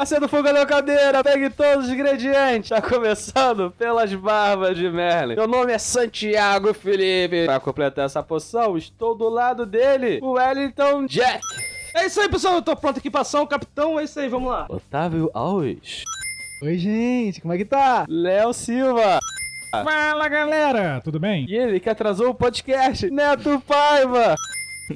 Acenda o fogo na cadeira, pegue todos os ingredientes. Tá começando pelas barbas de Merlin. Meu nome é Santiago Felipe. Para completar essa poção, estou do lado dele, o Wellington Jack. É isso aí, pessoal. Eu tô pronto aqui pra ação, capitão. É isso aí, vamos lá. Otávio Alves. Oi, gente, como é que tá? Léo Silva. Fala galera, tudo bem? E ele que atrasou o podcast, Neto Paiva.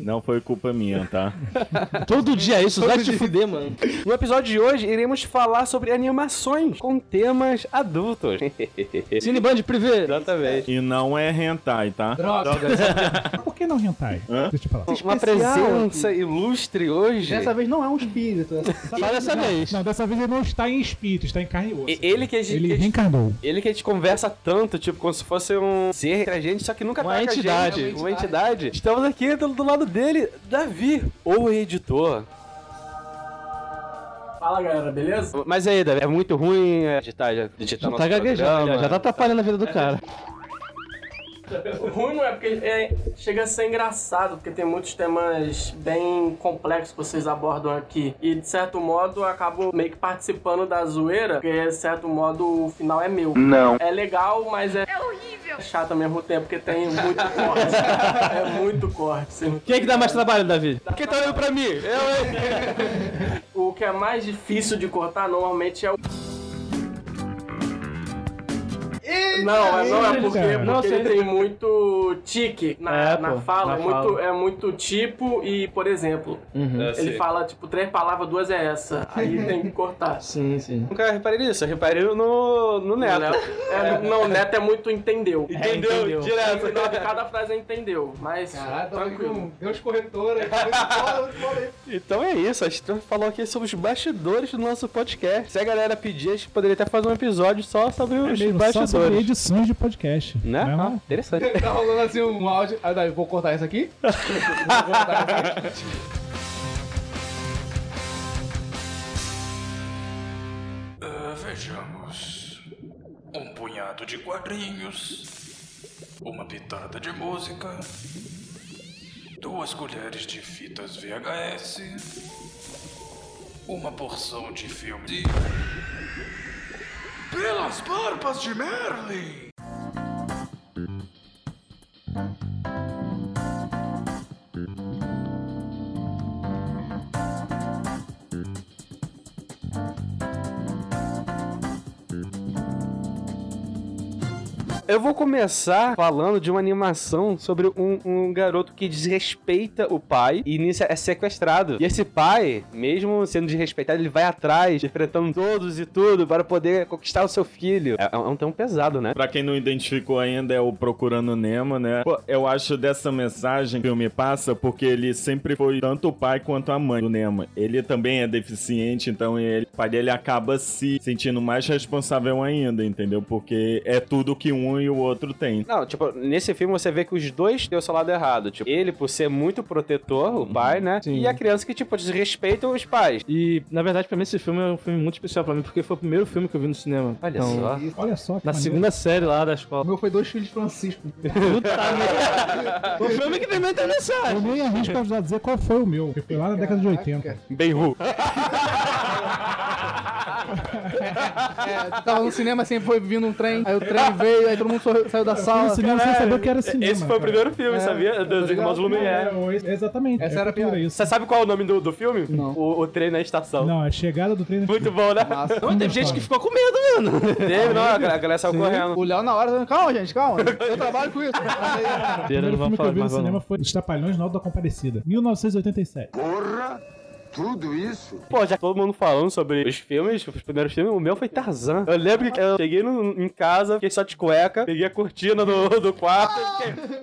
Não foi culpa minha, tá? Todo dia isso, vai te fuder, mano. No episódio de hoje, iremos falar sobre animações com temas adultos. Cineband privê. Exatamente. E não é hentai, tá? Por que não hentai? Hã? Deixa eu falar. Uma presença ilustre hoje. Dessa vez não é um espírito. essa- Só dessa vez. Não, dessa vez ele não está em espírito, está em carne e osso. E- Ele que a gente. Ele que reencarnou. Ele que a gente conversa tanto, tipo, como se fosse um ser entre a gente, só que nunca Uma tá com a entidade. gente, uma entidade. Estamos aqui do, do lado dele, Davi, o editor. Fala galera, beleza? Mas aí, Davi, é muito ruim é, editar, já, editar Já nosso tá gaguejando, já, já tá atrapalhando a vida do cara. O ruim não é porque é, chega a ser engraçado, porque tem muitos temas bem complexos que vocês abordam aqui. E de certo modo eu acabo meio que participando da zoeira, porque de certo modo o final é meu. Não. É legal, mas é. É horrível. Chato ao mesmo tempo, porque tem muito corte. é muito corte. Quem é que dá mais trabalho, Davi? Quem tá olhando pra mim? Eu, hein? O que é mais difícil de cortar normalmente é o. Não, é, não é porque, Eita. porque Não, ele tem muito tique na, É, na pô, fala, na é, muito, fala. é muito tipo e, por exemplo, ele fala tipo três palavras, duas é essa, aí tem que cortar. Sim, sim. Nunca reparei nisso, eu reparei no, no Neto. É, não, neto é muito entendeu. Entendeu? entendeu. No Direto. cada frase é entendeu, mas Caralho, tranquilo. com Deus corretor aí. Muito. Então é isso, a gente falou aqui sobre os bastidores do nosso podcast. Se a galera pedir, a gente poderia até fazer um episódio só sobre É os só sobre edições de podcast. Né? Não é Ah, interessante. Tá rolando assim um áudio. Ah, daí, vou cortar isso aqui. Vou cortar isso aqui. Ah, vejamos. Um punhado de quadrinhos. Uma pitada de música. Duas colheres de fitas VHS. Uma porção de filme de. Pelas barbas de Merlin! Eu vou começar falando de uma animação sobre um, um garoto que desrespeita o pai e nisso é sequestrado. E esse pai, mesmo sendo desrespeitado, ele vai atrás, enfrentando todos e tudo para poder conquistar o seu filho. É, é um tão pesado, né? Pra quem não identificou ainda, é o Procurando Nemo, né? Pô, eu acho dessa mensagem que o filme passa porque ele sempre foi tanto o pai quanto a mãe do Nemo. Ele também é deficiente, então ele, o pai dele acaba se sentindo mais responsável ainda, entendeu? Porque é tudo que um e o outro tem. Não, tipo, nesse filme você vê que os dois têm o seu lado errado. Tipo, ele por ser muito protetor, o pai, né? Sim. E a criança que, tipo, desrespeita os pais. E, na verdade, pra mim, esse filme é um filme muito especial pra mim, porque foi o primeiro filme que eu vi no cinema. Olha Então, só. Olha só que Na maneiro. segunda série lá da O escola. meu foi dois filhos de Francisco. o filme que tem muita Eu mensagem. nem arrisco a dizer qual foi o meu, porque foi lá na década de 80. Benhu. É, tava no cinema assim, foi vindo um trem, aí o trem veio, aí todo mundo saiu da sala. no cinema sem saber o que era cinema. Esse foi o primeiro filme, sabia? Dos irmãos É, Lumière. é, exatamente. Essa é era a cultura, piada. isso. Você sabe qual é o nome do, do filme? Não. O, o trem na estação. Não, a chegada do trem. Muito bom, né? Massa. Não, teve gente que ficou com medo, mano. Teve, não, a galera saiu correndo. O Léo na hora, falando, calma, gente, calma. Eu trabalho com isso. O primeiro filme que eu vi no cinema foi Os Trapalhões na Alta da Compadecida, 1987. Pô, já todo mundo falando sobre os filmes, os primeiros filmes, o meu foi Tarzan. Eu lembro que eu cheguei no- em casa, fiquei só de cueca, peguei a cortina do, do quarto e fiquei...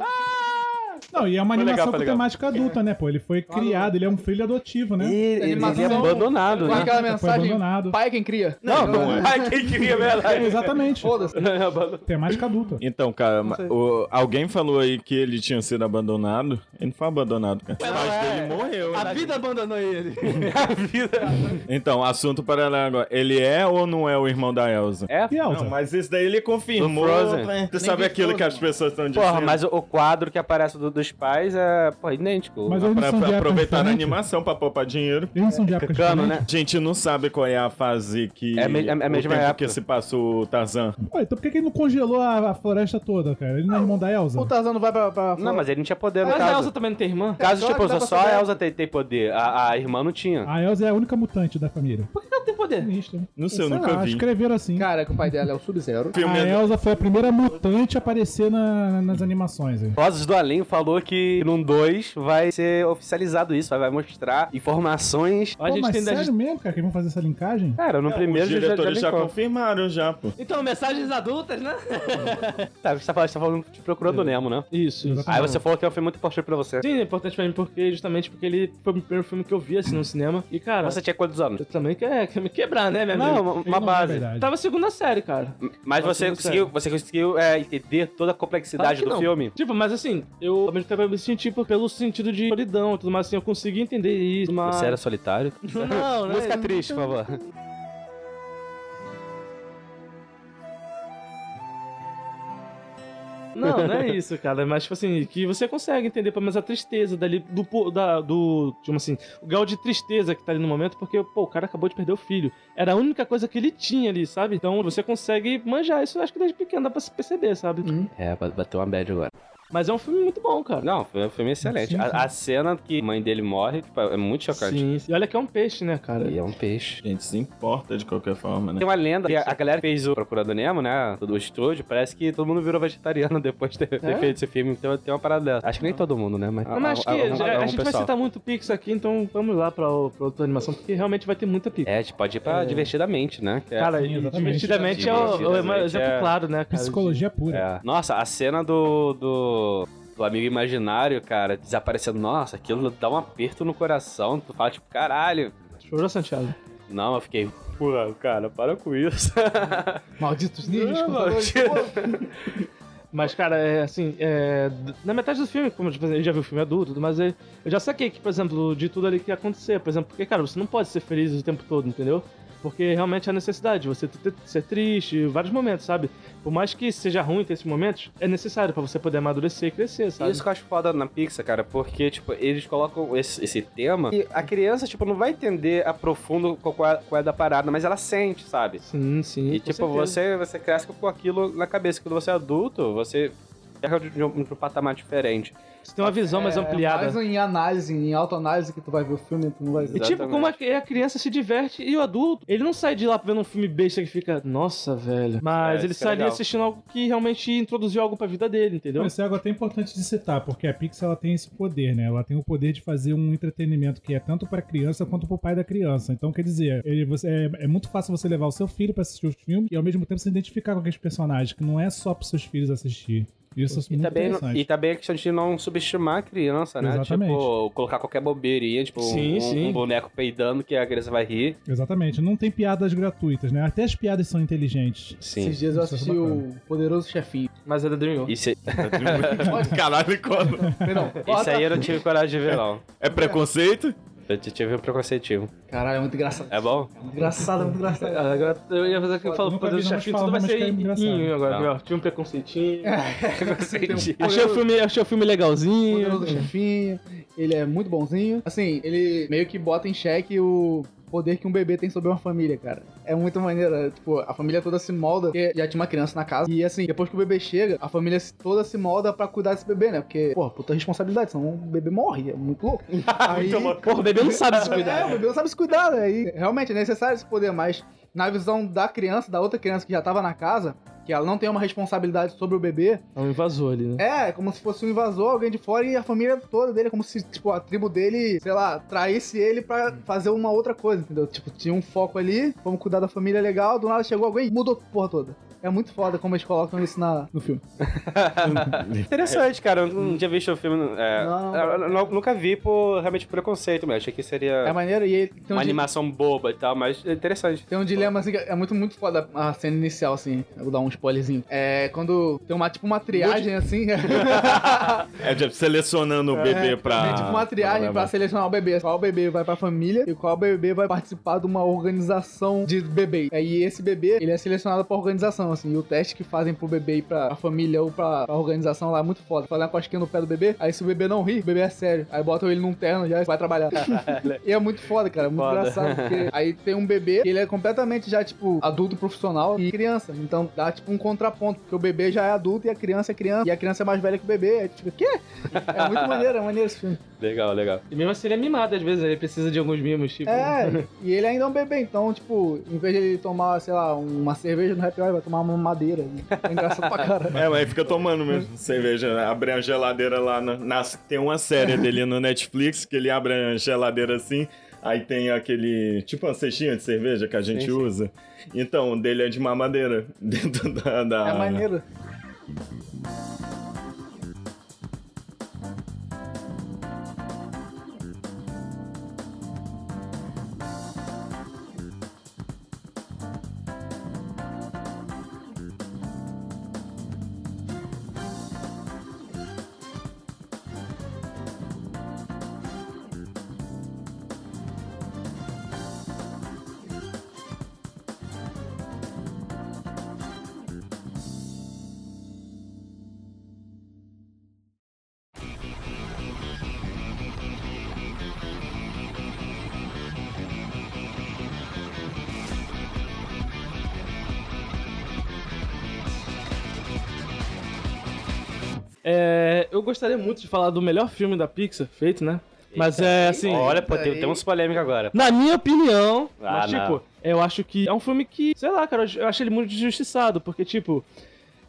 Não, e é uma Foi legal, animação foi com legal. temática adulta, né, pô? Ele foi criado, ele é um filho adotivo, né? E ele Animação é abandonado, com né? aquela Foi mensagem, abandonado. pai é quem cria. Não, não é. Ai, quem queria, É, verdade. exatamente. Foda-se. Temática adulta. Então, cara, o- alguém falou aí que ele tinha sido abandonado. Ele não foi abandonado, cara. Pais dele morreu. A vida abandonou ele. a vida. Então, assunto paralelo agora. Ele é ou não é o irmão da Elsa? É? Elsa? Não, mas isso daí ele confirmou. Frozen. né? Você sabe aquilo que as pessoas estão dizendo? Porra, mas o, o quadro que aparece do, do dos pais é, pô, idêntico. Mas eles Pra, são de pra época aproveitar a animação pra poupar dinheiro. Eles não são de época Cano, né? A gente não sabe qual é a fase que. É a me- é a o mesma época. que se passou o Tarzan. Ué, então por que que ele não congelou a, a floresta toda, cara? Ele não é irmão da Elsa? O Tarzan não vai pra... pra Não, mas ele não tinha poder no Mas a caso. Elsa também não tem irmã? Caso, Claro tipo, só, a. Elsa tem, tem poder. A, a irmã não tinha. A Elsa é a única mutante da família. Por que ela tem poder? Isso. Não sei, eu nunca lá, vi. escreveram assim. Cara, que o pai dela é o Sub-Zero. A é- Elsa foi a primeira mutante a aparecer na- nas animações. Vozes do Além falou que no 2 vai ser oficializado isso, vai, mostrar informações. A Pô, gente mas tem sério das... mesmo, cara, que vão fazer essa linkagem? Cara, no primeiro Os já, já, diretores já, linkou. confirmaram já, pô. Então, mensagens adultas, né? Tá, você tá falando, você tá falando de Procurando Nemo, né? Isso, isso. Aí você falou que é um filme muito importante pra você. Sim, é importante pra mim porque, justamente porque ele foi o primeiro filme que eu vi assim no cinema. E, cara, Você tinha quantos anos? você também quer, quer me quebrar, né, minha Não, amiga? uma, uma não é base. verdade. Tava segunda série, cara. Mas você conseguiu, você conseguiu é, entender toda a complexidade Claro do não. filme? Tipo, mas assim, eu eu me senti tipo, pelo sentido de solidão e tudo mais, assim, eu consegui entender isso, mas... Você era solitário? Não, né? Música triste, por favor. Não, não é isso, cara. Mas, tipo assim, que você consegue entender pelo menos a tristeza dali, do, da, do, tipo assim, o grau de tristeza que tá ali no momento, porque, pô, o cara acabou de perder o filho. Era a única coisa que ele tinha ali, sabe? Então você consegue manjar isso, eu acho que desde pequeno dá pra se perceber, sabe? É, bateu uma bad agora. Mas é um filme muito bom, cara. Não, foi um filme excelente. Sim, sim. A, a cena que a mãe dele morre, tipo, é muito chocante. Sim, sim. E olha que é um peixe, né, cara? E é um peixe. A gente se importa de qualquer forma, né? Tem uma lenda que a a galera que fez o Procurando Nemo, né? Do estúdio, parece que todo mundo virou vegetariano depois de ter, ter É? feito esse filme. Então tem uma parada dessa. Acho que nem todo mundo, né? Mas, Não, mas acho que a- a- já- a- a, gente vai pessoal. citar muito Pix aqui, então vamos lá pra, o- pra outra animação, porque realmente vai ter muita Pix. É, a gente pode ir pra divertidamente, né? Que é- Cara, sim, e exatamente. divertidamente é o, é o Divertidamente exemplo é- claro, né, cara? Psicologia pura. é. Nossa, a cena do, do, do amigo imaginário, cara, desaparecendo. Nossa, aquilo dá um aperto no coração. Tu fala, tipo, caralho. Chorou, Santiago? Não, eu fiquei, pô, cara, para com isso. Malditos ninjas. Mas, cara, é assim, é, na metade do filme, como tipo, eu já vi o filme adulto, mas eu eu já saquei que, por exemplo, de tudo ali que ia acontecer, por exemplo, porque, cara, você não pode ser feliz o tempo todo, entendeu? Porque realmente é a necessidade, você ser triste, em vários momentos, sabe? Por mais que seja ruim ter esses momentos, é necessário pra você poder amadurecer e crescer, sabe? Isso que eu acho foda na Pixar, cara, porque, tipo, eles colocam esse, esse tema e a criança, tipo, não vai entender a profundo qual é, qual é da parada, mas ela sente, sabe? Sim, sim. E, tipo, certeza. você, você cresce com aquilo na cabeça. Quando você é adulto, você erra de, de um, de um patamar diferente. Você tem uma visão mais É, ampliada. mais em análise, em autoanálise que tu vai ver o filme, tu não vai ver. E tipo, como a, a criança se diverte e o adulto, ele não sai de lá vendo um filme besta que fica, nossa, velho. Mas É, ele é sai ali assistindo algo que realmente introduziu algo pra vida dele, entendeu? Isso é algo até importante de citar, porque a Pixar ela tem esse poder, né? Ela tem o poder de fazer um entretenimento que é tanto para criança quanto para o pai da criança. Então, quer dizer, ele, você, é, é muito fácil você levar o seu filho para assistir os filmes e ao mesmo tempo se identificar com aqueles personagens, que não é só para seus filhos assistir. Isso é E muito também, interessante. e também a questão de não subestimar a criança, né? Exatamente. Tipo, colocar qualquer bobeirinha, tipo, Sim, um, sim. um boneco peidando que a criança vai rir. Exatamente. Não tem piadas gratuitas, né? Até as piadas são inteligentes. Sim. Esses dias eu é assisti o Poderoso Chefinho. Mas é da DreamWorks. Isso, Caralho, quando? Perdão. isso aí eu não tive coragem de ver, não. É preconceito? Eu tive um preconceitinho. Caralho, é muito engraçado. É bom? É muito engraçado, é muito engraçado. Ah, Agora eu ia fazer aquilo que vi, do não, mas chefinho, tudo vai ser é engraçado. iguinho agora. Tinha um preconceitinho. Preconceitinho. Achei o filme, achei o filme legalzinho. Poderoso Chefinho. Ele é muito bonzinho. Assim, ele meio que bota em xeque o poder que um bebê tem sobre uma família, cara. É muito maneiro. é, Tipo, a família toda se molda, porque já tinha uma criança na casa. E assim, depois que o bebê chega, a família toda se molda pra cuidar desse bebê, né? Porque, pô, puta responsabilidade, senão o bebê morre. É muito louco. Aí, Porra, o bebê não sabe se cuidar. É, o bebê não sabe se cuidar, né? E realmente é necessário esse poder, mas na visão da criança, da outra criança que já tava na casa, que ela não tem uma responsabilidade sobre o bebê, É um invasor ali, né? é, é como se fosse um invasor, alguém de fora e a família toda dele, é como se, tipo, a tribo dele, sei lá, traísse ele pra fazer uma outra coisa, entendeu? Tipo, tinha um foco ali, vamos cuidar da família legal, do nada chegou alguém e mudou a porra toda. É muito foda como eles colocam isso na, no filme. Interessante, cara. Eu não tinha visto o filme. É, Não. eu- eu nu- nunca vi por realmente preconceito mesmo. Achei que seria É maneiro e ele tem um, uma di- animação boba e tal, mas é interessante. tem um dilema assim, que é muito, muito foda a cena inicial, assim. Eu vou dar um spoilerzinho. É quando tem uma, tipo, uma triagem, assim. É tipo, selecionando o bebê pra. Tem tipo uma triagem pra levar. selecionar o bebê. Qual bebê vai pra família e qual bebê vai participar de uma organização de bebê. Aí esse bebê, ele é selecionado pra organização. Assim, e o teste que fazem pro bebê ir pra família ou pra, pra organização lá é muito foda. Fazem uma cosquinha no pé do bebê, aí se o bebê não rir, o bebê é sério. Aí botam ele num terno já e vai trabalhar. e é muito foda, cara, muito Foda. engraçado, porque aí tem um bebê que ele é completamente já, tipo, adulto profissional e criança. Então dá, tipo, um contraponto, porque o bebê já é adulto e a criança é criança, e a criança é mais velha que o bebê. É tipo, o quê? É muito maneiro, é maneiro esse filme. Legal, legal. E mesmo assim ele é mimado, às vezes, ele precisa de alguns mimos, tipo. É, e ele ainda é um bebê, então, tipo, em vez de ele tomar, sei lá, uma cerveja no happy hour, vai tomar uma madeira. É engraçado pra caralho. É, mas fica tomando mesmo cerveja. né? Abre a geladeira lá. Na, na- tem uma série dele no Netflix que ele abre a geladeira assim. Aí tem aquele. Tipo uma cestinha de cerveja que a gente Sim, sim. usa. Então, o dele é de mamadeira. Dentro da. da- É maneiro. É, eu gostaria muito de falar do melhor filme da Pixar feito, né? Mas é assim. Olha, pô, tem, temos polêmica agora. Na minha opinião, Ah, mas, tipo, eu acho que é um filme que, sei lá, cara, eu acho ele muito injustiçado, porque, tipo,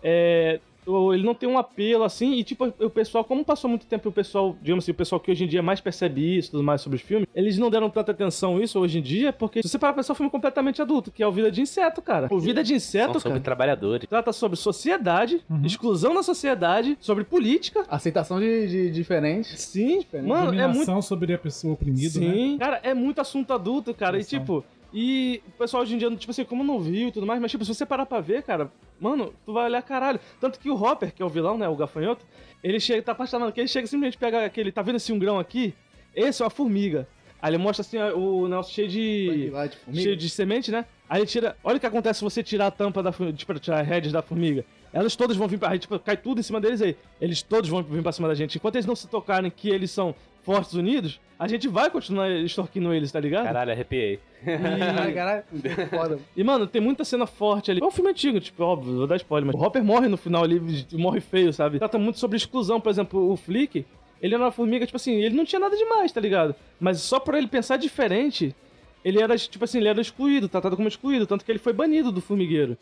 é, ele não tem um apelo assim, e, tipo, o pessoal, como passou muito tempo, o pessoal, digamos assim, o pessoal que hoje em dia mais percebe isso, tudo mais sobre os filmes, eles não deram tanta atenção a isso hoje em dia, porque se você parar pra pensar, é um filme completamente adulto, que é o Vida de Inseto, cara. O Vida de Inseto, São sobre cara, trabalhadores. trata sobre sociedade, exclusão da sociedade, sobre política. Aceitação de, de diferentes. Sim, Diferente. mano, é muito Dominação sobre a pessoa oprimida, né? Sim. Cara, é muito assunto adulto, cara. E Noção. tipo. E o pessoal hoje em dia, tipo assim, como não viu e tudo mais, mas tipo, se você parar pra ver, cara, mano, tu vai olhar caralho. Tanto que o Hopper, que é o vilão, né, o gafanhoto, ele chega, tá apaixonado, que ele chega simplesmente pega aquele, tá vendo esse um grão aqui? Esse é uma formiga. Aí ele mostra assim, o negócio cheio de. Lá de cheio de semente, né? Aí ele tira. Olha o que acontece se você tirar a tampa da formiga, tipo, tirar a head da formiga. Elas todas vão vir pra. Aí, tipo, cai tudo em cima deles aí. Eles todos vão vir pra cima da gente. Enquanto eles não se tocarem que eles são fortes unidos, a gente vai continuar extorquindo eles, tá ligado? Caralho, arrepiei. Caralho, caralho. Foda. E, mano, tem muita cena forte ali. É um filme antigo, tipo, óbvio, vou dar spoiler, mas o Hopper morre no final ali, morre feio, sabe? Trata muito sobre exclusão, por exemplo, o Flick, ele era uma formiga, tipo assim, ele não tinha nada demais, tá ligado? Mas só por ele pensar diferente, ele era, tipo assim, ele era excluído, tratado como excluído, tanto que ele foi banido do formigueiro.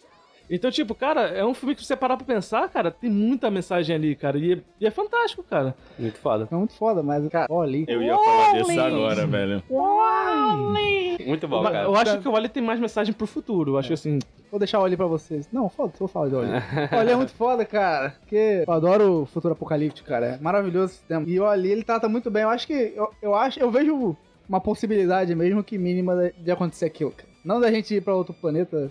Então, tipo, cara, é um filme que você parar pra pensar, cara, tem muita mensagem ali, cara, e é, e é fantástico, cara. Muito foda. É muito foda, mas, cara, olha ali. Eu ia falar disso agora, velho. Muito bom, cara. eu acho que o Wally tem mais mensagem pro futuro, eu acho que assim, Vou deixar o Oli pra vocês. Não, foda, vou falar de Oli. o Oli é muito foda, cara. Porque eu adoro o futuro apocalíptico, cara. É maravilhoso esse tema. E o Oli, ele trata muito bem. Eu acho que. Eu, eu acho. Eu vejo uma possibilidade mesmo que mínima de, de acontecer aquilo, cara. Não da gente ir pra outro planeta.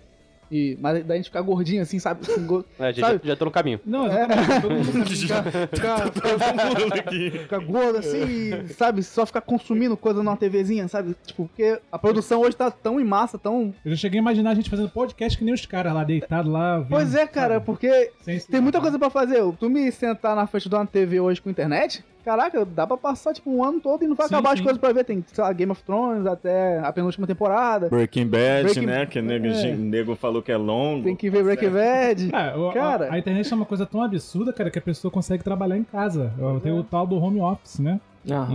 E, mas da gente ficar gordinho assim, sabe? Assim, go- É, já, sabe? já tô no caminho. Não, exatamente. Todo mundo ficar, ficar, ficar gordo assim, e, sabe? Só ficar consumindo coisa numa TVzinha, sabe? Tipo, porque a produção hoje tá tão em massa, tão. Eu já cheguei a imaginar a gente fazendo podcast que nem os caras lá, deitados lá. vendo, Pois é, cara, sabe? porque tem muita coisa pra fazer. Tu me sentar na frente de uma TV hoje com internet, caraca, dá pra passar tipo um ano todo e não vai Sim, acabar as sim. coisas pra ver. Tem, sei lá, Game of Thrones até a penúltima temporada. Breaking Bad, Breaking- né? Que o nego, É. nego falou que é longo. Tem que ver Breaking Bad. Ah, o- a- Cara. a, internet é uma coisa tão absurda, cara, que a pessoa consegue trabalhar em casa. Tem o tal do home office, né?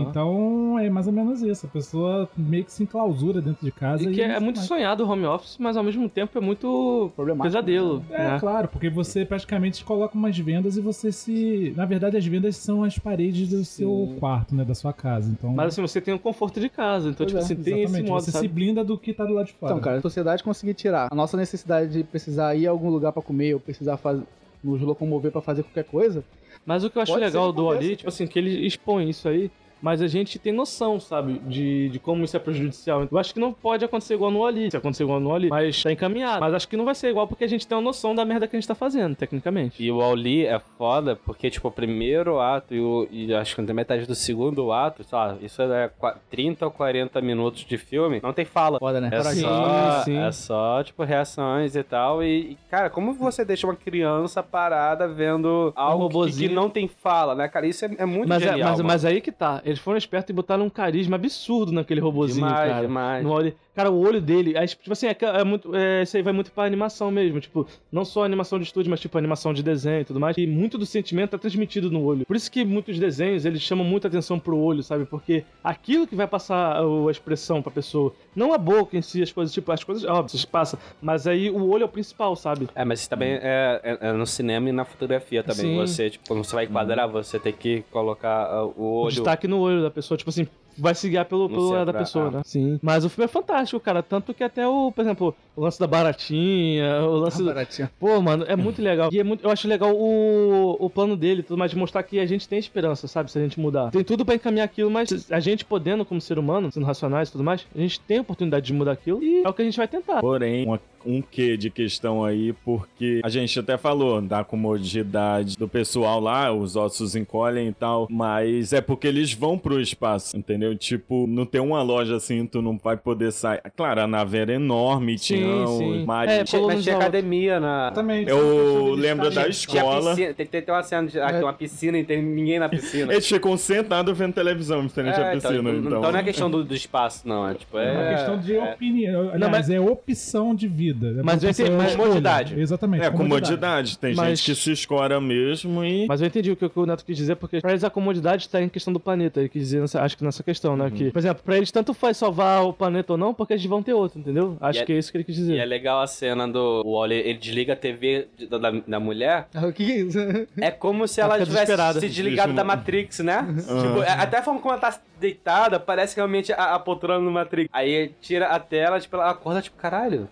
Então é mais ou menos isso. A pessoa meio que se enclausura dentro de casa. E que é muito sai. sonhado o home office, mas ao mesmo tempo é muito Problemático. pesadelo. É, né? claro, porque você praticamente coloca umas vendas e você se. Na verdade, as vendas são as paredes do seu quarto, né? Da sua casa. Então. Mas assim, você tem o conforto de casa. Então, Pois tipo é, assim, tem esse exatamente, modo, você sabe? se blinda do que tá do lado de fora. Então, cara, a sociedade conseguir tirar a nossa necessidade de precisar ir a algum lugar pra comer ou precisar fazer, nos locomover pra fazer qualquer coisa. Mas o que eu acho legal do Ali, tipo assim, que ele expõe isso aí. Mas a gente tem noção, sabe, de, de como isso é prejudicial. Eu acho que não pode acontecer igual no Ali, se acontecer igual no Ali, mas tá encaminhado. Mas acho que não vai ser igual porque a gente tem uma noção da merda que a gente tá fazendo, tecnicamente. E o Auli é foda porque, tipo, o primeiro ato e, o, e acho que até metade do segundo ato, sei lá, isso é qua- 30 ou 40 minutos de filme, não tem fala. Foda, né? É Sim, só, sim. é só, tipo, reações e tal. E, e, cara, como você deixa uma criança parada vendo algo que, que não tem fala, né, cara? Isso é, é muito Mas, é- genial. mas, mano. mas aí que tá. Eles foram espertos e botaram um carisma absurdo naquele robozinho, demais, cara. demais. No olho- Cara, o olho dele, aí, tipo assim, é, é muito, é, isso aí vai muito pra animação mesmo, tipo, não só animação de estúdio, mas tipo animação de desenho e tudo mais, e muito do sentimento é transmitido no olho. Por isso que muitos desenhos, eles chamam muita atenção pro olho, sabe? Porque aquilo que vai passar o- a expressão pra pessoa, não a boca em si, as coisas, tipo, as coisas, óbvio, passa, mas aí o olho é o principal, sabe? É, mas isso também é, é- é no cinema e na fotografia também. Sim. Você, tipo, quando você vai enquadrar, você tem que colocar ah, o o olho. destaque no olho da pessoa, tipo assim, vai se guiar pelo, pelo olhar da pessoa, ah. né? Sim. Mas o filme é fantástico, cara. Tanto que até o, por exemplo, o lance da baratinha, o lance do. Baratinho. Pô, mano, é muito legal. E é muito, eu acho legal o, o plano dele, tudo mais, de mostrar que a gente tem esperança, sabe? Se a gente mudar. Tem tudo pra encaminhar aquilo, mas a gente podendo, como ser humano, sendo racionais e tudo mais, a gente tem a oportunidade de mudar aquilo e é o que a gente vai tentar. Porém, uma- um quê de questão aí, porque a gente até falou da comodidade do pessoal lá, os ossos encolhem e tal, mas é porque eles vão pro espaço, entendeu? Tipo, não tem uma loja assim, tu não vai poder sair. Claro, a nave era enorme, Sim, tinha sim. os mares. É, Tinha- mas tinha academia na. Também. Eu lembro da escola. piscina, tem, tem, tem uma cena de tem uma piscina e tem ninguém na piscina. Eles ficam sentados vendo televisão, diferente da É, piscina, então, então. então não é questão do, do espaço, não. É tipo, É é. uma questão de opinião. Aliás, mas- é opção de vida. É Mas eu entendi, mas- comodidade. Exatamente. É comodidade. Tem Mas- gente que se escora mesmo e. Mas eu entendi o que o Neto quis dizer, porque pra eles a comodidade tá em questão do planeta. Ele quis dizer, nessa- acho que nessa questão, né? Que, por exemplo, pra eles tanto faz salvar o planeta ou não, porque eles vão ter outro, entendeu? Acho E é- que é isso que ele quis E dizer. é legal a cena do o Wally, ele desliga a TV de- da, da mulher. O que é isso? É como se Ela ela tivesse se desligado da Matrix, né? Tipo, é- até a forma como ela tá deitada, parece realmente a, a poltrona no Matrix. Aí tira a tela, tipo, ela acorda, tipo, caralho.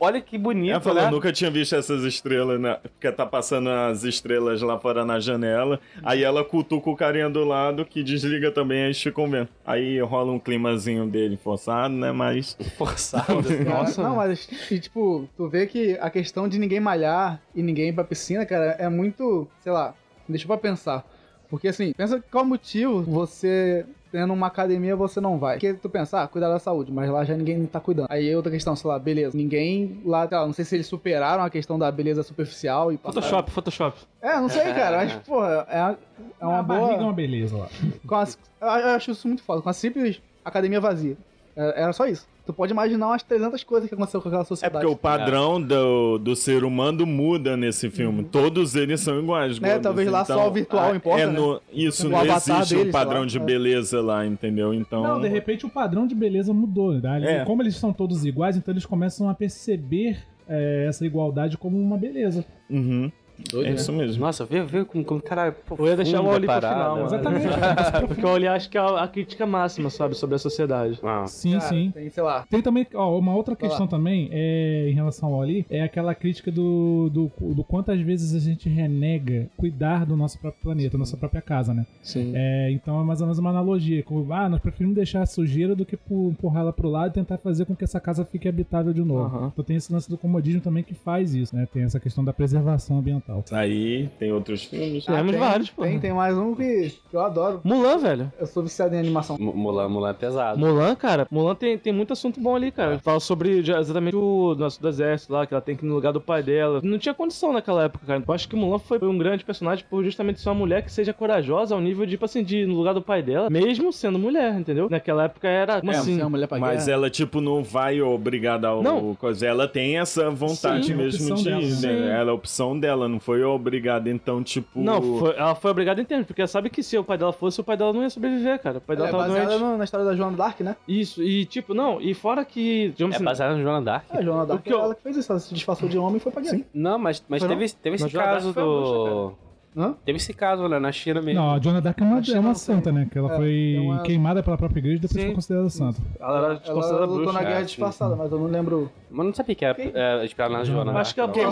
Olha que bonito, Ela falou, né? eu nunca tinha visto essas estrelas, né? Porque tá passando as estrelas lá fora na janela. Aí ela cutuca o carinha do lado, que desliga também, aí eles ficam vendo. Aí rola um climazinho dele forçado, né? Mas. Forçado. Nossa. Não, mas, e, tipo, tu vê que a questão de ninguém malhar e ninguém ir pra piscina, cara, é muito, sei lá, deixa pra pensar. Porque assim, pensa qual motivo você tendo uma academia você não vai. Porque tu pensa, ah, cuidar da saúde, mas lá já ninguém tá cuidando. Aí outra questão, sei lá, beleza, ninguém lá, sei lá, não sei se eles superaram a questão da beleza superficial e passaram- Photoshop, Photoshop. É, não sei, cara, mas, porra, é, é uma a boa... barriga é uma beleza lá. com as- eu acho isso muito foda, com a simples academia vazia. É, Era só isso. Tu pode imaginar umas 300 coisas que aconteceu com aquela É sociedade. porque o padrão do, do ser humano muda nesse filme. Todos eles são iguais. Né, gordos. talvez lá só o virtual ah, importa, É né? no, isso, O não existe deles, o padrão de lá. É. beleza lá, entendeu? Então. Não, de repente o padrão de beleza mudou. Né? É. Como eles são todos iguais, então eles começam a perceber é, essa igualdade como uma beleza. Uhum. Doido, é né? isso mesmo. Nossa, vê, vê como, como cara. Eu ia deixar o Oli pro final, mano. Exatamente. Porque o Oli acho que é a, a crítica máxima, sabe, sobre a sociedade. Ah, sim, Cara, sim. Tem, sei lá. Tem também, ó, uma outra questão também, é, em relação ao Ali, é aquela crítica do, do, do quantas vezes a gente renega cuidar do nosso próprio planeta, nossa própria casa, né? Sim. É, então é mais ou menos uma analogia. Como, ah, nós preferimos deixar a sujeira do que pu- empurrá-la pro lado e tentar fazer com que essa casa fique habitável de novo. Então tem esse lance do comodismo também que faz isso, né? Tem essa questão da preservação ambiental. Isso aí, tem outros filmes. Temos tem, vários, pô. Tem, tem mais um que, que eu adoro. Mulan, velho. Eu sou viciado em animação. Mu- Mulan, Mulan é pesado. Mulan, cara, Mulan tem, tem muito assunto bom ali, cara. Fala sobre exatamente o nosso do exército lá, que ela tem que ir no lugar do pai dela. Não tinha condição naquela época, cara. Eu acho que Mulan foi um grande personagem por justamente ser uma mulher que seja corajosa ao nível de, tipo assim, de ir no lugar do pai dela, mesmo sendo mulher, entendeu? Naquela época era, como É, assim? você é uma mulher pra Mas guerra. ela, tipo, não vai obrigada ao Não. coisa. Ela tem essa vontade Sim, mesmo opção de dela. ir, né? Ela é a opção dela, não foi obrigada. Então, tipo. Não, foi- ela foi obrigada em termos, porque ela sabe que se o pai dela fosse, o pai dela não ia sobreviver, cara. O pai Ela dela é tava baseada doente. no- na história da Joana Dark, né? Isso, e tipo, não, e fora que, digamos É assim, baseado no Joana Dark? É, a Joana Dark que é eu- ela que fez isso. Ela se disfarçou de homem e foi pra guerra. Não, mas, mas Foi teve, teve esse Mas caso do. Hã? Teve esse caso, né? Na China mesmo. Não, a Joana Dark é uma, é uma santa, né? Que ela É, foi é uma- queimada pela própria igreja e depois Sim. foi considerada santa. Ela era Ela considerada lutou bruxa. na guerra é, disfarçada, mas eu não lembro. Mas não sabia que era é, inspirado na Joana. Acho que é não. porque Eu,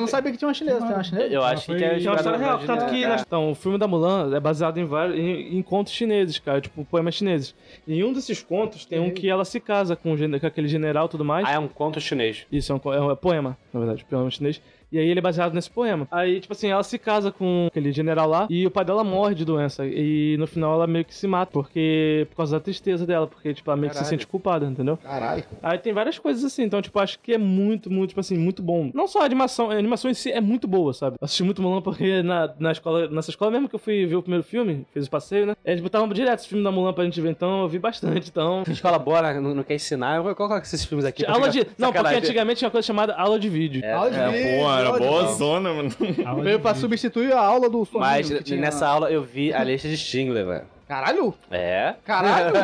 não sabia, que tinha uma chinesa. Tem uma chinesa? Eu acho que é Que é uma história na real, tanto que né, então, o filme da Mulan é baseado em, vários, em, em contos chineses, cara, tipo poemas chineses. E em um desses contos tem um que ela se casa com, aquele general e tudo mais. Ah, é um conto chinês. Isso, é um, é um poema, na verdade, poema chinês. E aí ele é baseado nesse poema. Aí, tipo assim, ela se casa com aquele general lá e o pai dela morre de doença. E no final ela meio que se mata, porque por causa da tristeza dela, porque, tipo, ela meio que se Caralho. sente culpada, entendeu? Caralho. Aí tem várias coisas assim, então, tipo, acho que é muito, muito, tipo assim, muito bom. Não só a animação, a animação em si é muito boa, sabe? Eu assisti muito Mulan porque na, na escola, nessa escola mesmo que eu fui ver o primeiro filme, fiz o passeio, né? Eles botavam direto esse filme da Mulan pra gente ver, então eu vi bastante, então... Escola boa, né? não, não quer ensinar. Eu vou colocar esses filmes aqui. Aula de... Não, porque antigamente tinha uma coisa chamada aula de vídeo. Aula de É, vídeo, pô, era boa vídeo. zona, mano. Veio pra substituir a aula do Mas tinha nessa aula eu vi a lista de Stingler, velho. Caralho! É? Caralho!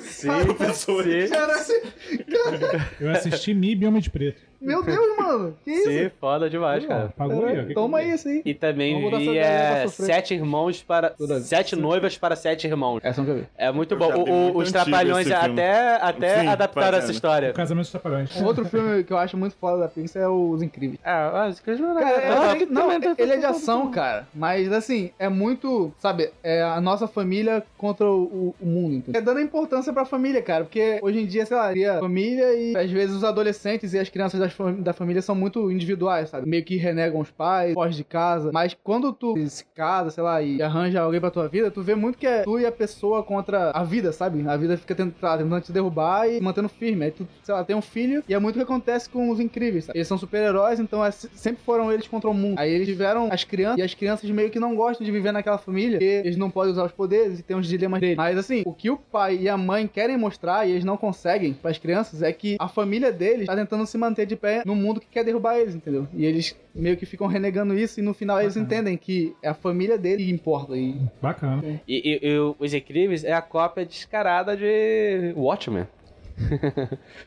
Sim. Professor. sim. Caralho! Eu assisti MIB Homem de Preto. Meu Deus, mano! Que isso? Sim, foda demais, cara. Pagou aí, ó. Caralho, Que Toma que- aí isso aí. E também vi é. Sete Irmãos para. Sete Noivas para Sete Irmãos. Essa não quer ver. É muito Eu bom. O- vi muito os Trapalhões até, até Sim, adaptaram essa história. O Casamento dos Trapalhões. Um outro filme que eu acho muito foda da Pixar é Os Incríveis. Ah, as coisas não é- é, é- não, ele é de ação, cara. Mas assim, é muito, sabe, é a nossa família contra o, o mundo, entendeu? É dando importância pra família, cara. Porque hoje em dia, sei lá, a família e às vezes os adolescentes e as crianças das fam- da família são muito individuais, sabe? Meio que renegam os pais, fogem de casa. Mas quando tu se casa, sei lá, e arranja alguém pra tua vida, tu vê muito que é tu e a pessoa contra a vida, sabe? A vida fica tentando, tá, tentando te derrubar e mantendo firme. Aí tu, sei lá, tem um filho e é muito o que acontece com os incríveis, sabe? Eles são super-heróis, então é- sempre foram eles contra o mundo. Aí eles tiveram as crianças e as crianças meio que não gostam de viver naquela família, porque eles não podem usar os poderes e tem os dilemas deles. Mas assim, o que o pai e a mãe querem mostrar e eles não conseguem pras crianças é que a família deles tá tentando se manter de pé no mundo que quer derrubar eles, entendeu? E eles meio que ficam renegando isso e no final eles entendem que é a família deles que importa. E Bacana. E, e- e o- Os Incríveis é a cópia descarada de Watchmen.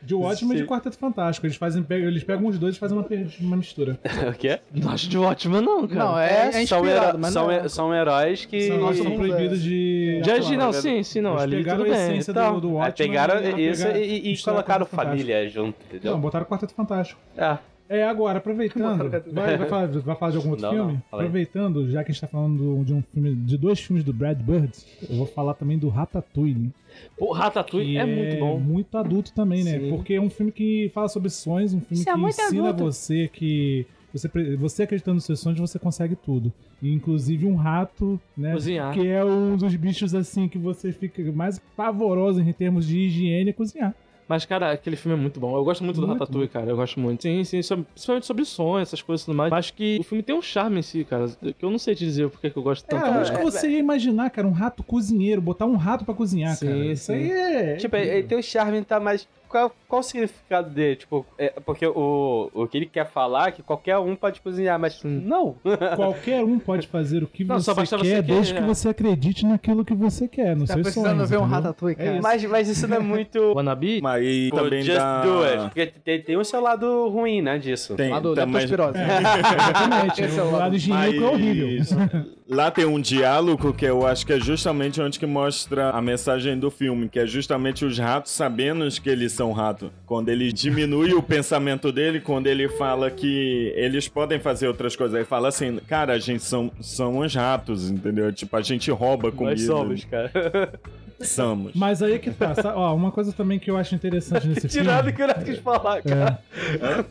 De Watchmen e de Quarteto Fantástico. Eles, fazem, pegam- eles pegam os dois e fazem uma, uma mistura. o quê? Não acho de ótimo, não, cara. não, é, é são, inspirado, heró- mas são, não é. são heróis que. São, Nossa, são proibidos de. De agir, não, Claro, sim, sim, não. Eles Ali pegaram tudo a bem. essência então. do, do Aí Watchmen. pegaram e isso e, e colocaram família junto, entendeu? Não, botaram Quarteto Fantástico. Ah, É, agora, aproveitando. Vai, vai falar, vai falar de algum outro Não, filme? não, aproveitando, já que a gente tá falando de um filme, de dois filmes do Brad Bird, eu vou falar também do Ratatouille. Pô, Ratatouille que é muito bom. Muito adulto também, né? Sim. Porque é um filme que fala sobre sonhos, um filme Isso que é ensina adulto. você que. Você, você acreditando nos seus sonhos, você consegue tudo. E, inclusive um rato, né? Cozinhar. Que é um dos bichos assim que você fica mais pavoroso em termos de higiene é cozinhar. Mas, cara, aquele filme é muito bom. Eu gosto muito, do Muito Ratatouille, cara. Eu gosto muito. Sim, sim, sobre- principalmente sobre sonhos, essas coisas e tudo mais. Mas acho que o filme tem um charme em si, cara. Que eu não sei te dizer porque que eu gosto tanto. Dele. acho que você ia imaginar, cara, um rato cozinheiro, botar um rato pra cozinhar, Sim, cara. Isso sim. aí é. Tipo, ele, tem o charme, tá? Mas qual, qual o significado dele? Tipo, é, porque o, o que ele quer falar é que qualquer um pode cozinhar, mas não. Qualquer um pode fazer o que Não, você quer, você desde querer, que é. você acredite naquilo que você quer, nos Tá seus precisando sonhos. ver um? Ratatouille, É cara. isso. Mas, mas isso não é muito. Wannabe? Mas Pô, também just dá... do it. Porque tem, tem o seu lado ruim, né, disso. Tem, Lá do também... leptospirose. Exatamente. Esse é o lado lado- higiênico é horrível. Lá tem um diálogo que eu acho que é justamente onde que mostra a mensagem do filme, que é justamente os ratos sabendo que eles são ratos. Quando ele diminui o pensamento dele, quando ele fala que eles podem fazer outras coisas. Aí fala assim, cara, a gente são, são os ratos, entendeu? Tipo, a gente rouba comida. Nós somos, cara. Somos. Mas aí que tá. sabe? Ó, uma coisa também que eu acho interessante nesse filme. nada que eu não quis falar, cara.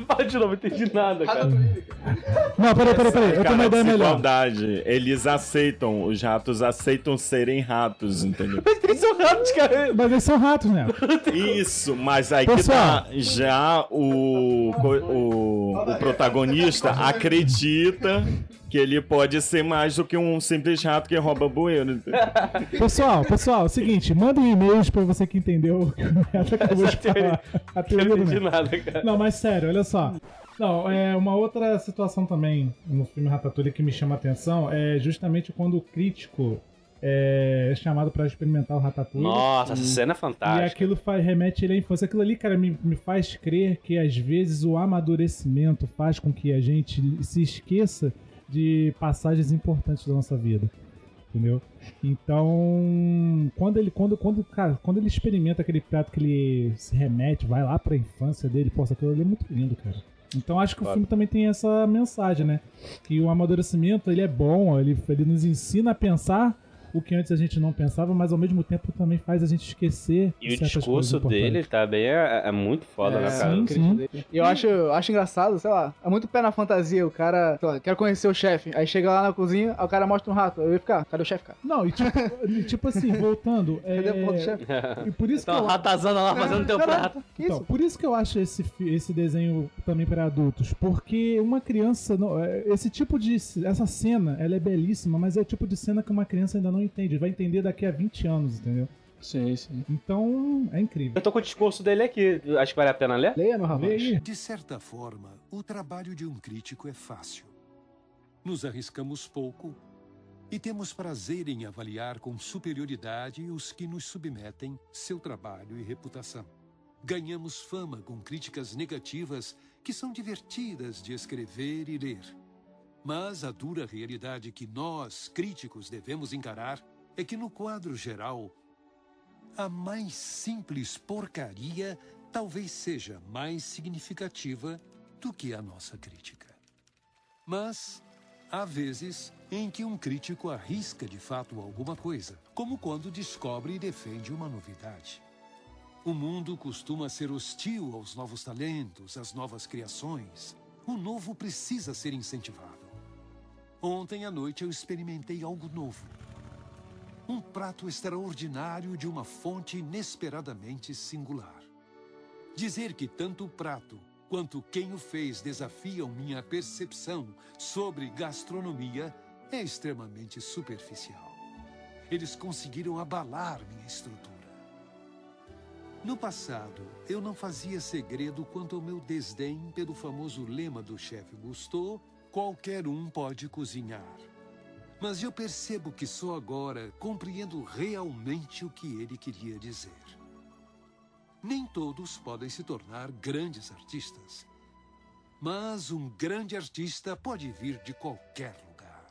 Fala de novo, não entendi nada, cara. Não, peraí, peraí, peraí. Eu tenho uma ideia melhor. desigualdade. Eles aceitam, os ratos aceitam serem ratos, entendeu? Eles são ratos, cara. Mas eles são ratos, né? Isso, mas aí Pessoal. que tá. Já o, o protagonista acredita que ele pode ser mais do que um simples rato que rouba bueiro. Pessoal, pessoal, é o seguinte, mandem e-mails pra você que entendeu o que falar. A Eu teoria não do entendi nada, cara. Não, mas sério, olha só. Não, é uma outra situação também no filme Ratatouille que me chama a atenção é justamente quando o crítico é chamado pra experimentar o Ratatouille. Nossa, essa cena é E fantástica. aquilo faz, remete ele à infância. Aquilo ali, cara, me, me faz crer que às vezes o amadurecimento faz com que a gente se esqueça de passagens importantes da nossa vida. Entendeu? Então, quando ele, quando, quando, cara, quando ele experimenta aquele prato que ele se remete, vai lá pra infância dele, poxa, aquilo ali é muito lindo, cara. Então acho que o Claro. filme também tem essa mensagem, né? Que o amadurecimento, ele é bom, ele, ele nos ensina a pensar o que antes a gente não pensava, mas ao mesmo tempo também faz a gente esquecer E o discurso dele também é, é muito foda, né, cara? sim. E eu acho, acho engraçado, sei lá, é muito pé na fantasia. O cara, sei lá, quero conhecer o chefe. Aí chega lá na cozinha, aí o cara mostra um rato. Eu ia ficar, cadê o chefe, cara? Não, e tipo, e tipo assim, voltando. é, Cadê a porra do chefe? E por isso que Então, eu, ratazana lá fazendo teu prato. Que Então, por isso que eu acho esse, esse desenho também para adultos, porque uma criança, não- é, esse tipo de, essa cena, ela é belíssima, mas é o tipo de cena que uma criança ainda não entende, vai entender daqui a 20 anos, entendeu? Sim, sim. Então, é incrível. Eu tô com o discurso dele aqui. Acho que vale a pena ler? Leia, meu rapaz. De certa forma, o trabalho de um crítico é fácil. Nos arriscamos pouco e temos prazer em avaliar com superioridade os que nos submetem seu trabalho e reputação. Ganhamos fama com críticas negativas que são divertidas de escrever e ler. Mas a dura realidade que nós, críticos, devemos encarar é que, no quadro geral, a mais simples porcaria talvez seja mais significativa do que a nossa crítica. Mas há vezes em que um crítico arrisca de fato alguma coisa, como quando descobre e defende uma novidade. O mundo costuma ser hostil aos novos talentos, às novas criações. O novo precisa ser incentivado. Ontem à noite eu experimentei algo novo. Um prato extraordinário de uma fonte inesperadamente singular. Dizer que tanto o prato quanto quem o fez desafiam minha percepção sobre gastronomia é extremamente superficial. Eles conseguiram abalar minha estrutura. No passado, eu não fazia segredo quanto ao meu desdém pelo famoso lema do chefe Gusteau: qualquer um pode cozinhar. Mas eu percebo que só agora compreendo realmente o que ele queria dizer. Nem todos podem se tornar grandes artistas. Mas um grande artista pode vir de qualquer lugar.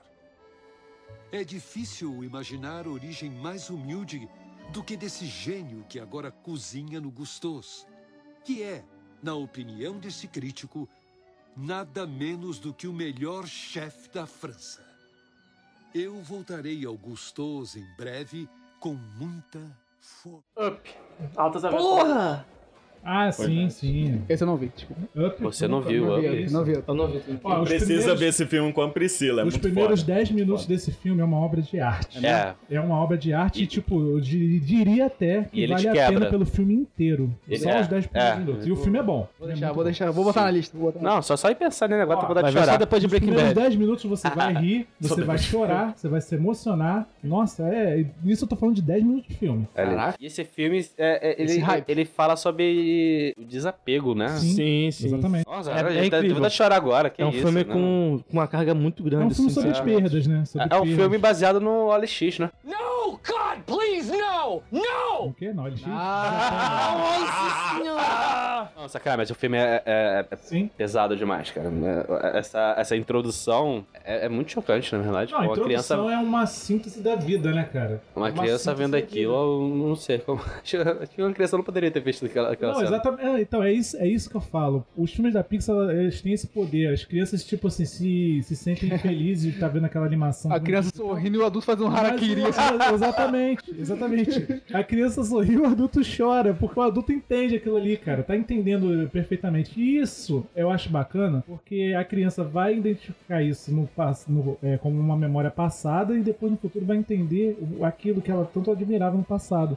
É difícil imaginar origem mais humilde do que desse gênio que agora cozinha no Gustos, que é, na opinião desse crítico, nada menos do que o melhor chefe da França. Eu voltarei ao Gustos em breve com muita fome. Up. Altas aventuras. Porra! Ah, sim, sim. Esse eu não vi, desculpa. Up, Você não nunca- viu, Não Up. vi, não vi. Eu não vi. Ó, os Precisa primeiros- ver esse filme com a Priscila, é Os muito primeiros foda. 10 minutos desse filme é uma obra de arte. É. É uma obra de arte e, tipo, eu di- diria até que ele vale a pena pelo filme inteiro. Ele- Só é, os 10 primeiros é. minutos. E o filme é bom. Vou deixar, vou deixar, vou botar na lista. Vou botar na Não, só, só ir pensar nele agora, Ó, de ver só chorar. depois de Os Breaking primeiros Bad. 10 minutos você vai rir, você vai chorar, você vai se emocionar. Nossa, é. Isso eu tô falando de 10 minutos de filme. Caraca. E esse filme, é, é, ele fala sobre o desapego, né? Sim, sim. Exatamente. Nossa, É- agora é tá- incrível. vontade de chorar agora, que É um isso, filme né? com, com uma carga muito grande. É um filme assim, sobre sabe? perdas, né? Sobre É um perdas. filme baseado no OLX, né? No, God, please, no! No! O quê? Não, ele Ah, Nossa, cara, mas o filme é, é- é pesado demais, cara. É- Essa, essa introdução é, é muito chocante, na verdade. Não, a uma introdução criança, é uma síntese da vida, né, cara? uma É criança vendo aquilo, eu não sei como. Acho que uma criança não poderia ter visto aquela, aquela Não, exatamente. é, Então, é isso, é isso que eu falo. Os filmes da Pixar, eles têm esse poder. As crianças, tipo assim, se, se sentem felizes de estar vendo aquela animação. a criança sorrindo e o adulto faz um Mas harakiri. o- é, exatamente, exatamente. A criança sorri, o adulto chora, porque o adulto entende aquilo ali, cara. Tá entendendo perfeitamente. E isso eu acho bacana, porque a criança vai identificar isso no, no- é, como uma memória passada e depois no futuro vai entender aquilo que ela tanto admirava no passado.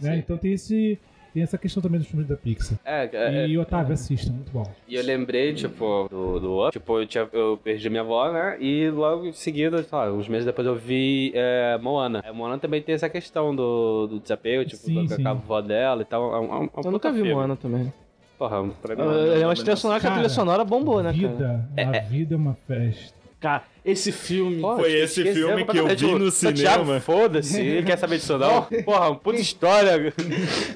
Né? Então tem esse. Tem essa questão também dos filmes da Pixar. É, é, E Otávio, assista, muito bom. E eu lembrei, tipo, do, do Up. Tipo, eu, tinha, eu perdi minha avó, né? E logo em seguida, sei lá, uns meses depois eu vi é, Moana. A Moana também tem essa questão do, do desapego, tipo, Sim, sim. com a avó dela e tal. É um- é um- é um Eu puta nunca vi filme. Moana também. Porra, pra mim. É uma trilha sonora que a Cara, trilha sonora bombou, né, cara? Vida, a vida é uma festa. Cara, esse filme. Pô, Foi esse filme que eu completamente. vi no cinema. Foda-se, ele quer saber disso não. Porra, uma puta história.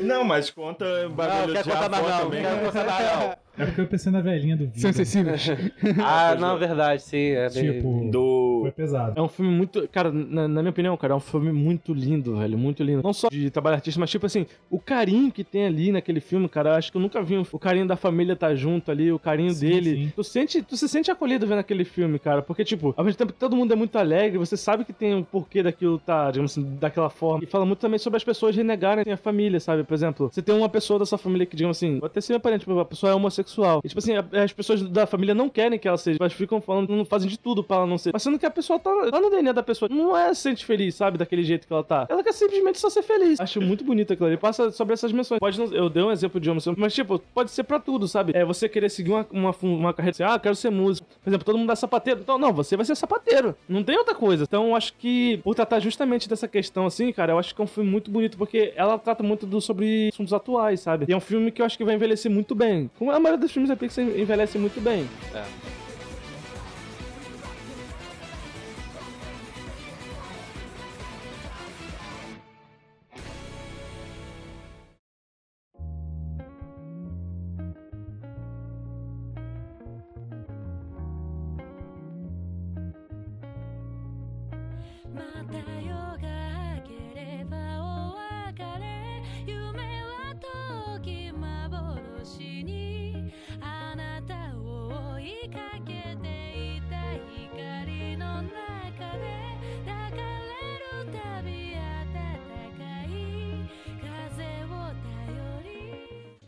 Não, mas conta Não, bagulho quer de contar não, também. quero contar mais não. É porque eu pensei na velhinha do vídeo. São sensíveis. Ah, não, verdade, sim. É Tipo, Do. Foi pesado. É um filme muito. Cara, na, na minha opinião, cara, é um filme muito lindo, velho. Muito lindo. Não só de trabalho artístico, mas tipo assim, o carinho que tem ali naquele filme, cara. eu Acho que eu nunca vi um- o carinho da família tá junto ali, o carinho Sim, dele. sim. Tu, sente, tu se sente acolhido vendo aquele filme, cara. Porque, tipo, ao mesmo tempo que todo mundo é muito alegre, você sabe que tem um porquê daquilo tá, digamos assim, daquela forma. E fala muito também sobre as pessoas renegarem a família, sabe? Por exemplo, você tem uma pessoa da sua família que, digamos assim, até ser parente, tipo, a pessoa é homossexual. E, tipo assim, a- as pessoas da família não querem que ela seja. Elas ficam falando, não fazem de tudo pra ela não ser. Mas sendo que a pessoa tá lá no DNA da pessoa. Não é se sente feliz, sabe? Daquele jeito que ela tá. Ela quer simplesmente só ser feliz. Acho muito bonito aquilo ali. Passa sobre essas menções. Pode não, eu dei um exemplo de homossexual, mas, tipo, pode ser pra tudo, sabe? É você querer seguir uma, uma, uma carreira assim, ah, quero ser músico. Por exemplo, todo mundo é sapateiro. Então, não, você vai ser sapateiro. Não tem outra coisa. Então, eu acho que, por tratar justamente dessa questão, assim, cara, eu acho que é um filme muito bonito, porque ela trata muito do, sobre assuntos atuais, sabe? E é um filme que eu acho que vai envelhecer muito bem. Como a maioria dos filmes da Pixar envelhece muito bem. É.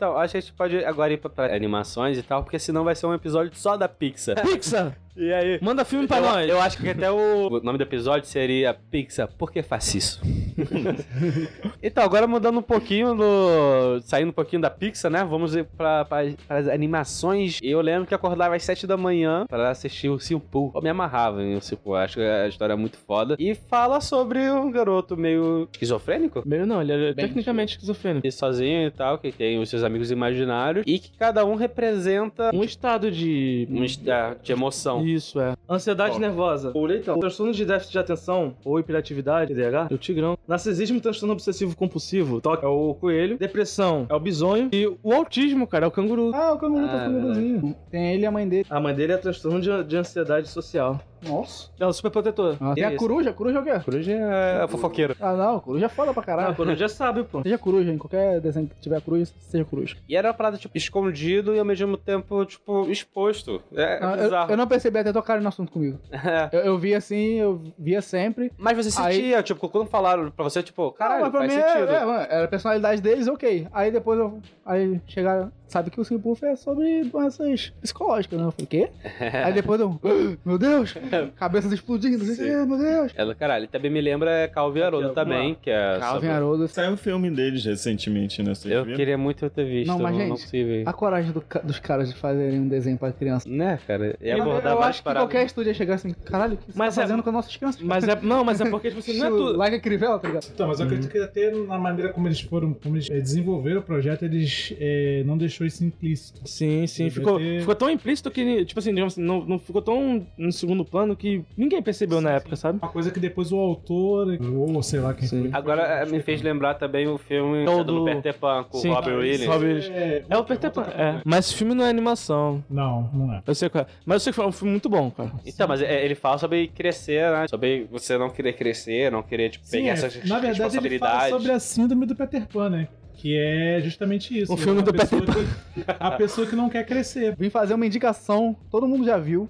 Então, acho que a gente pode agora ir pra, pra animações e tal, porque senão vai ser um episódio só da Pixar. Pixar! E aí? Manda filme pra eu, nós! eu acho que até o, o nome do episódio seria Pixar, por que faz isso? então, agora mudando um pouquinho do. saindo um pouquinho da Pixar, né? Vamos ir pra, pra, as animações. Eu lembro que acordava às 7 da manhã pra assistir o Simpu. Eu me amarrava em Simpu, acho que a história é muito foda. E fala sobre um garoto meio esquizofrênico. Meio não, ele é Bem tecnicamente esquizofrênico. E sozinho e tal, que tem os seus amigos imaginários. E que cada um representa Um estado de. um estado de emoção. Isso, é. Ansiedade nervosa. O leitão. Transtorno de déficit de atenção ou hiperatividade, TDAH, é o tigrão. Narcisismo transtorno obsessivo compulsivo, TOC, é o coelho. Depressão é o bisonho. E o autismo, cara, é o canguru. Ah, o canguru tá Ah, canguruzinho. Tem ele e a mãe dele. A mãe dele é transtorno de, de ansiedade social. Nossa. É o super protetor. Ah, tem a Isso. coruja. Coruja é o quê? Coruja é fofoqueiro. Ah, não. Coruja é foda pra Ah, caralho. quando já sabe, pô. Seja coruja, em qualquer desenho que tiver coruja, seja coruja. E era uma parada, tipo, escondido e ao mesmo tempo, tipo, exposto. É, Ah, eu, bizarro. eu não percebi até tocarem no assunto comigo. É. Eu, eu vi assim, eu via sempre. Mas você Aí- sentia, tipo, quando falaram pra você, tipo, Não, caralho, mas pra faz mim é- sentido. é, mano, era a personalidade deles, ok. Aí depois eu. Aí chegaram. Sabe que o Simpuff é sobre doenças psicológicas, né? Eu falei, quê? Aí depois eu. "Ah, Meu Deus! Cabeças explodindo, não sei o quê, meu Deus! Ela, caralho, também me lembra Calvin Haroldo também, que é. Calvin sobre- Haroldo. Saiu um filme deles recentemente, né? Vocês Eu viram? queria muito ter visto, Não, não, mas, não, gente, consigo. A coragem do dos caras de fazerem um desenho pra criança. Né, cara? E Eu, abordar eu várias acho que paradas. qualquer estúdio ia chegar assim, caralho, o que você Mas tá é- fazendo com as nossas crianças? Mas é. Não, mas é porque, tipo assim, não é tudo. Like a Crivella, tá ligado? Então, mas eu acredito que até na maneira como eles foram, como eles eh, desenvolveram o projeto, eles eh, não deixou isso implícito. Sim, sim. Ficou, ter- ficou tão implícito que, tipo assim, digamos assim, não, não ficou tão no segundo plano que ninguém percebeu na época, sabe? Uma coisa que depois o autor, ou sei lá quem Sim. foi. Agora é, me fez lembrar também o filme É o do Peter Pan com Sim. o Robert Williams. Robert- É, É o Peter Pan. É. Mas esse filme não é animação. Não, não é. Eu sei qual é. Mas eu sei que foi um filme muito bom, cara. Então, mas é- ele fala sobre crescer, né? Sobre você não querer crescer, não querer, tipo, Sim, pegar é, essas na verdade ele fala responsabilidades. sobre a síndrome do Peter Pan, né? Que é justamente isso. O filme A do pessoa que- A pessoa que não quer crescer. Vim fazer uma indicação, todo mundo já viu,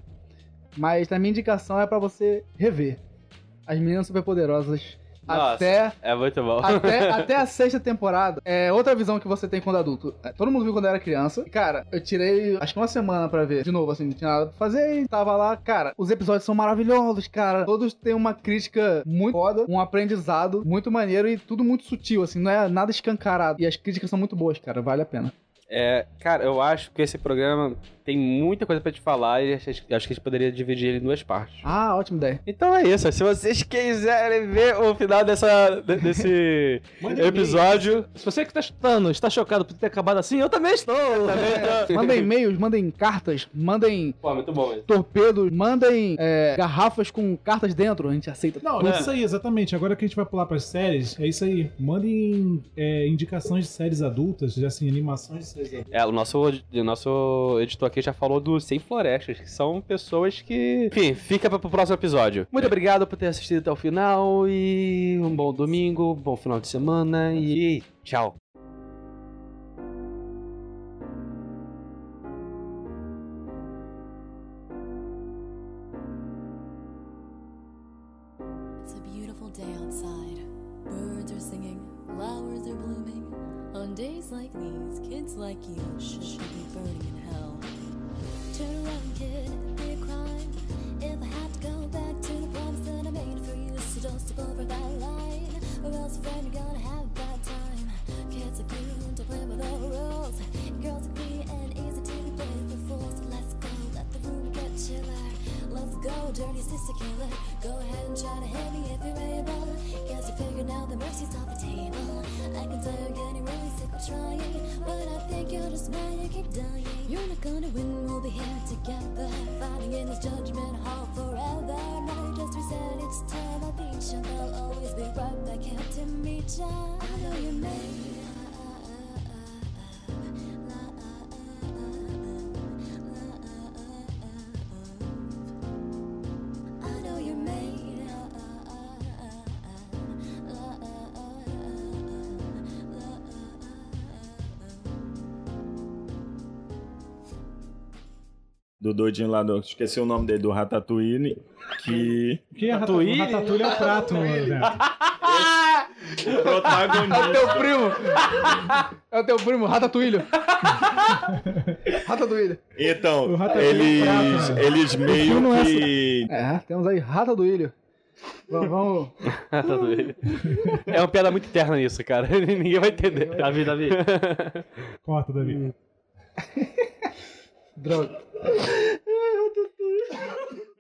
mas na minha indicação é pra você rever. As Meninas Superpoderosas Nossa. até É muito bom. até, até a sexta temporada. É outra visão que você tem quando adulto. É, Todo mundo viu quando era criança. E, cara, eu tirei acho que uma semana pra ver. De novo, assim, não tinha nada pra fazer. E tava lá. Cara, os episódios são maravilhosos, cara. Todos têm uma crítica muito foda, um aprendizado muito maneiro e tudo muito sutil, assim. Não é nada escancarado. E as críticas são muito boas, cara. Vale a pena. É, cara, eu acho que esse programa tem muita coisa pra te falar e acho, acho que a gente poderia dividir ele em duas partes. Ah, ótima ideia. Então é isso. Se vocês quiserem ver o final dessa, de- desse episódio, Se você que tá escutando está chocado por ter acabado assim, eu também estou. Mandem e-mails, mandem cartas, mandem pô, muito bom mesmo. torpedos, mandem é, garrafas com cartas dentro, a gente aceita. Não, é isso aí, exatamente. Agora que a gente vai pular pras séries, é isso aí. Mandem é, indicações de séries adultas, assim, animações de séries adultas. É, o nosso, o nosso editor aqui já falou do Sem Florestas, que são pessoas que. Enfim, fica pro próximo episódio. Muito obrigado por ter assistido até o final e um bom domingo, um bom final de semana e tchau. Mad yeah. You're not gonna win, we'll be here together. Fighting in this judgment hall forever. Now you just reset, it's time of each. I'll always be right back here to meet ya. I know you're made. Do doidinho lá do. Esqueci o nome dele, do Ratatouille. Que. Que é Ratatouille? Ratatouille é o prato, Neto. O protagonista. É teu primo! é o teu primo, Ratatouille. Ratatouille. Então, O Ratatouille é o eles, prato, né? eles meio é que. É, temos aí Ratatouille. Vamos, vamos. é uma piada muito interna isso, cara. Ninguém vai entender. Davi, Davi. Corta, Davi. Драк.